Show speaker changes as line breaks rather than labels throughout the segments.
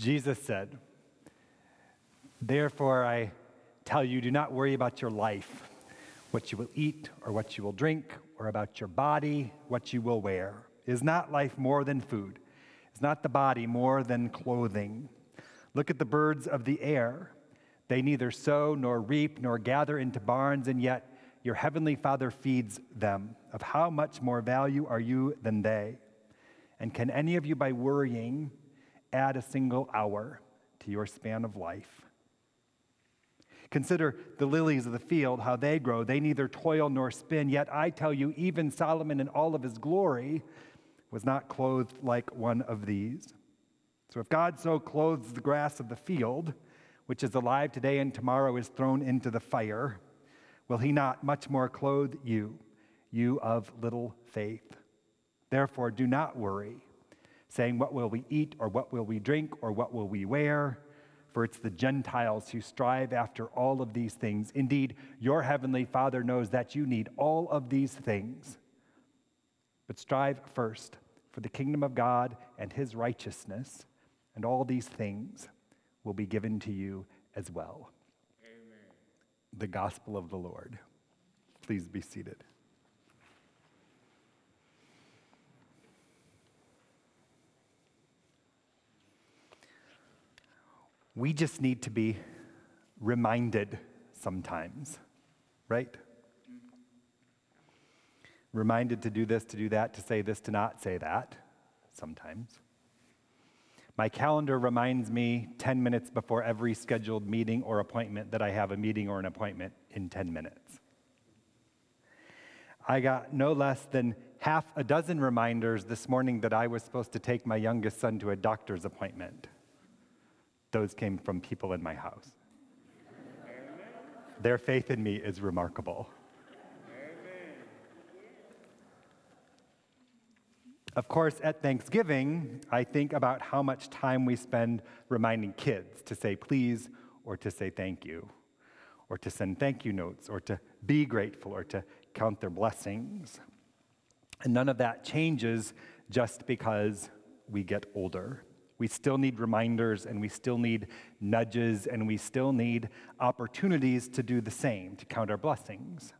Jesus said, Therefore, I tell you, do not worry about your life, what you will eat or what you will drink, or about your body, what you will wear. Is not life more than food? Is not the body more than clothing? Look at the birds of the air. They neither sow nor reap nor gather into barns, and yet your heavenly Father feeds them. Of how much more value are you than they? And can any of you, by worrying, add a single hour to your span of life? Consider the lilies of the field, how they grow. They neither toil nor spin. Yet I tell you, even Solomon in all of his glory was not clothed like one of these. So if God so clothes the grass of the field, which is alive today and tomorrow is thrown into the fire, will he not much more clothe you, you of little faith? Therefore, do not worry, saying, What will we eat, or what will we drink, or what will we wear? For it's the Gentiles who strive after all of these things. Indeed, your heavenly Father knows that you need all of these things. But strive first for the kingdom of God and his righteousness, and all these things will be given to you as well. Amen. The gospel of the Lord. Please be seated. We just need to be reminded sometimes, right? Reminded to do this, to do that, to say this, to not say that, sometimes. My calendar reminds me 10 minutes before every scheduled meeting or appointment that I have a meeting or an appointment in 10 minutes. I got no less than half a dozen reminders this morning that I was supposed to take my youngest son to a doctor's appointment. Those came from people in my house. Their faith in me is remarkable. Of course, at Thanksgiving, I think about how much time we spend reminding kids to say please or to say thank you, or to send thank you notes, or to be grateful, or to count their blessings. And none of that changes just because we get older. We still need reminders and we still need nudges and we still need opportunities to do the same, to count our blessings,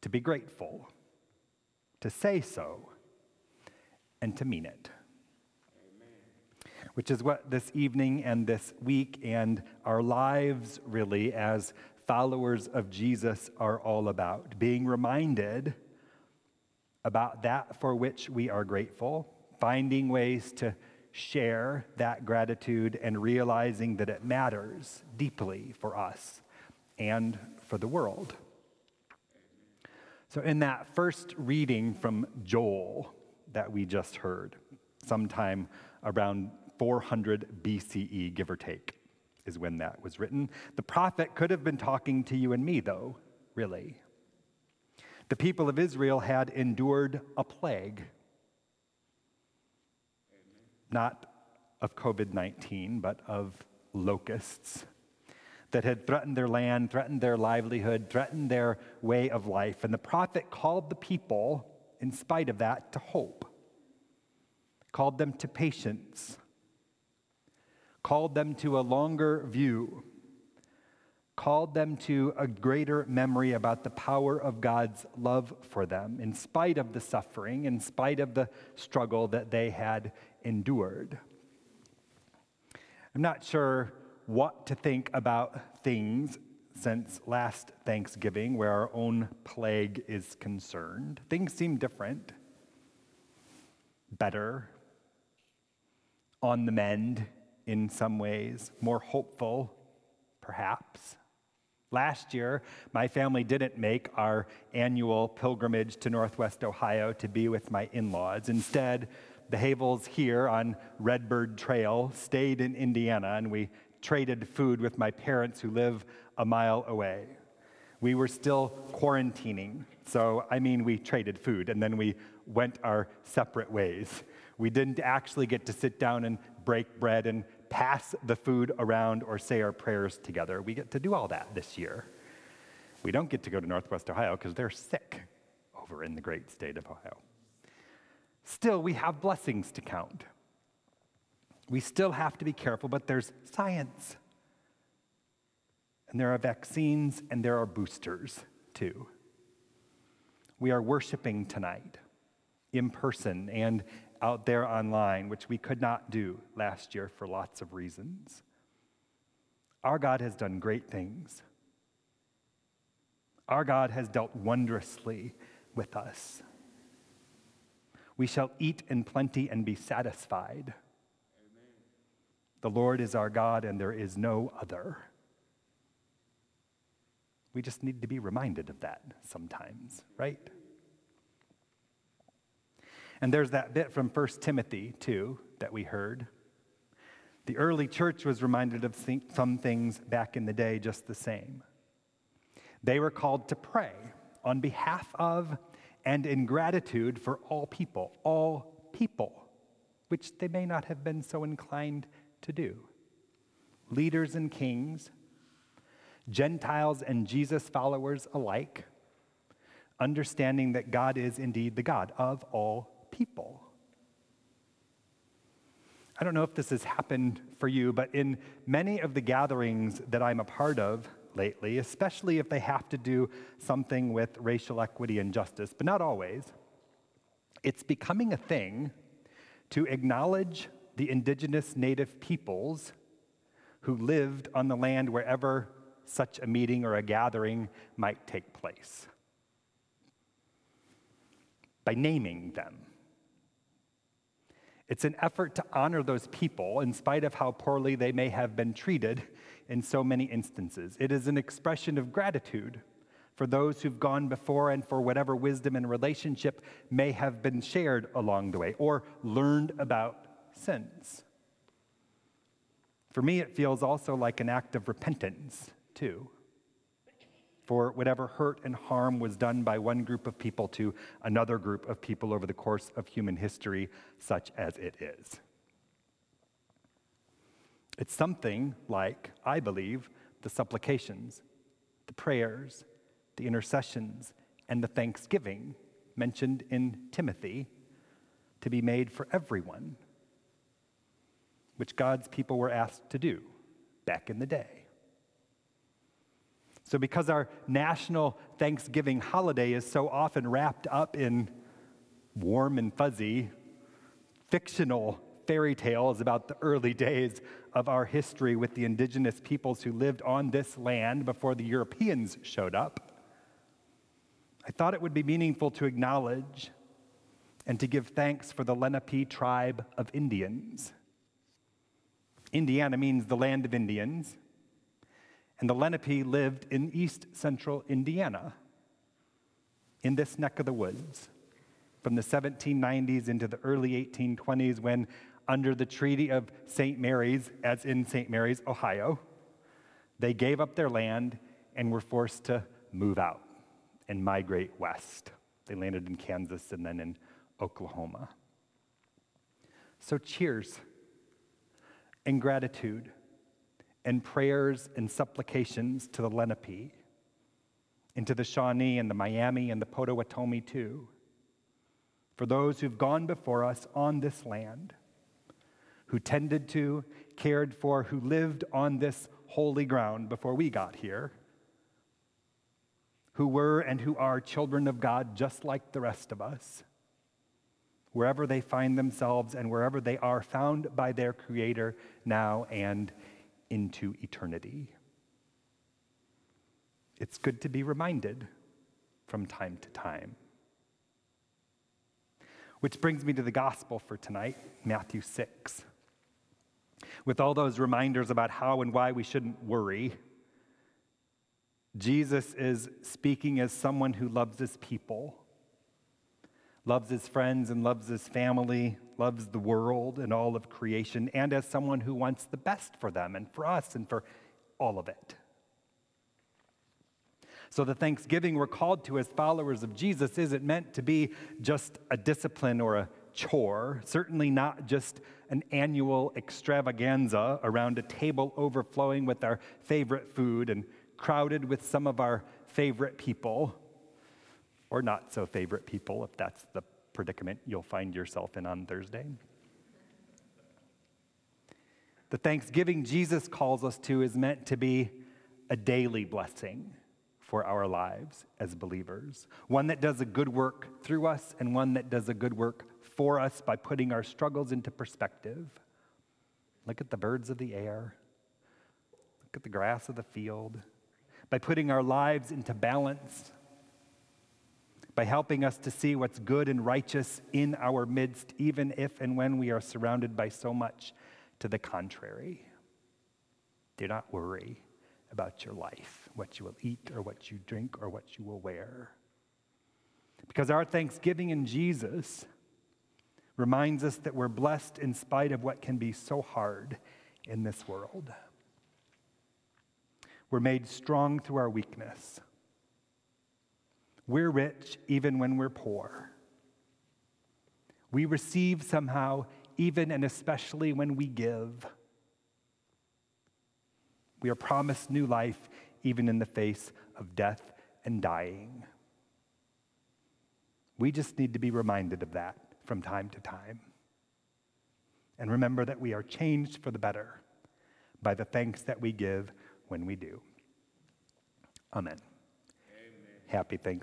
to be grateful, to say so, and to mean it. Which is what this evening and this week and our lives, really, as followers of Jesus, are all about. Being reminded about that for which we are grateful, finding ways to share that gratitude and realizing that it matters deeply for us and for the world. So, in that first reading from Joel that we just heard, sometime around 400 BCE, give or take, is when that was written. The prophet could have been talking to you and me, though, really. The people of Israel had endured a plague not of COVID 19, but of locusts that had threatened their land, threatened their livelihood, threatened their way of life. And the prophet called the people, in spite of that, to hope, called them to patience, called them to a longer view, called them to a greater memory about the power of God's love for them, in spite of the suffering, in spite of the struggle that they had endured. I'm not sure what to think about things since last Thanksgiving, where our own plague is concerned. Things seem different, better, on the mend in some ways, more hopeful, perhaps. Last year, my family didn't make our annual pilgrimage to Northwest Ohio to be with my in laws. Instead, the Havels here on Redbird Trail stayed in Indiana, and we traded food with my parents who live a mile away. We were still quarantining, so I mean, we traded food and then we went our separate ways. We didn't actually get to sit down and break bread and pass the food around or say our prayers together. We get to do all that this year. We don't get to go to Northwest Ohio because they're sick over in the great state of Ohio. Still, we have blessings to count. We still have to be careful, but there's science. And there are vaccines and there are boosters too. We are worshiping tonight in person and out there online, which we could not do last year for lots of reasons. Our God has done great things. Our God has dealt wondrously with us. We shall eat in plenty and be satisfied. Amen. The Lord is our God, and there is no other. We just need to be reminded of that sometimes, right? And there's that bit from 1 Timothy, too, that we heard. The early church was reminded of some things back in the day just the same. They were called to pray on behalf of and in gratitude for all people, all people, which they may not have been so inclined to do. Leaders and kings, Gentiles and Jesus followers alike, understanding that God is indeed the God of all people. I don't know if this has happened for you, but in many of the gatherings that I'm a part of lately, especially if they have to do something with racial equity and justice, but not always, it's becoming a thing to acknowledge the indigenous native peoples who lived on the land wherever such a meeting or a gathering might take place by naming them. It's an effort to honor those people in spite of how poorly they may have been treated in so many instances. It is an expression of gratitude for those who've gone before and for whatever wisdom and relationship may have been shared along the way or learned about since. For me, it feels also like an act of repentance, too for whatever hurt and harm was done by one group of people to another group of people over the course of human history, such as it is. It's something like, I believe, the supplications, the prayers, the intercessions, and the thanksgiving mentioned in Timothy to be made for everyone, which God's people were asked to do back in the day. So, because our national Thanksgiving holiday is so often wrapped up in warm and fuzzy, fictional fairy tales about the early days of our history with the indigenous peoples who lived on this land before the Europeans showed up, I thought it would be meaningful to acknowledge and to give thanks for the Lenape tribe of Indians. Indiana means the land of Indians and the Lenape lived in east central Indiana, in this neck of the woods, from the 1790s into the early 1820s, when, under the Treaty of St. Mary's, as in St. Mary's, Ohio, they gave up their land and were forced to move out and migrate west. They landed in Kansas and then in Oklahoma. So, cheers and gratitude and prayers and supplications to the Lenape, into the Shawnee and the Miami and the Potawatomi too, for those who've gone before us on this land, who tended to, cared for, who lived on this holy ground before we got here, who were and who are children of God just like the rest of us, wherever they find themselves and wherever they are found by their Creator now and into eternity. It's good to be reminded from time to time. Which brings me to the gospel for tonight, Matthew 6. With all those reminders about how and why we shouldn't worry, Jesus is speaking as someone who loves his people, loves his friends, and loves his family, loves the world and all of creation, and as someone who wants the best for them and for us and for all of it. So, the thanksgiving we're called to as followers of Jesus isn't meant to be just a discipline or a chore, certainly not just an annual extravaganza around a table overflowing with our favorite food and crowded with some of our favorite people, or not so favorite people, if that's the predicament you'll find yourself in on Thursday. The thanksgiving Jesus calls us to is meant to be a daily blessing for our lives as believers. One that does a good work through us and one that does a good work for us by putting our struggles into perspective. Look at the birds of the air. Look at the grass of the field. By putting our lives into balance. By helping us to see what's good and righteous in our midst, even if and when we are surrounded by so much to the contrary. Do not worry about your life, what you will eat or what you drink or what you will wear. Because our thanksgiving in Jesus reminds us that we're blessed in spite of what can be so hard in this world. We're made strong through our weakness. We're rich even when we're poor. We receive somehow even and especially when we give. We are promised new life even in the face of death and dying. We just need to be reminded of that from time to time. And remember that we are changed for the better by the thanks that we give when we do. Amen. Amen. Happy Thanksgiving.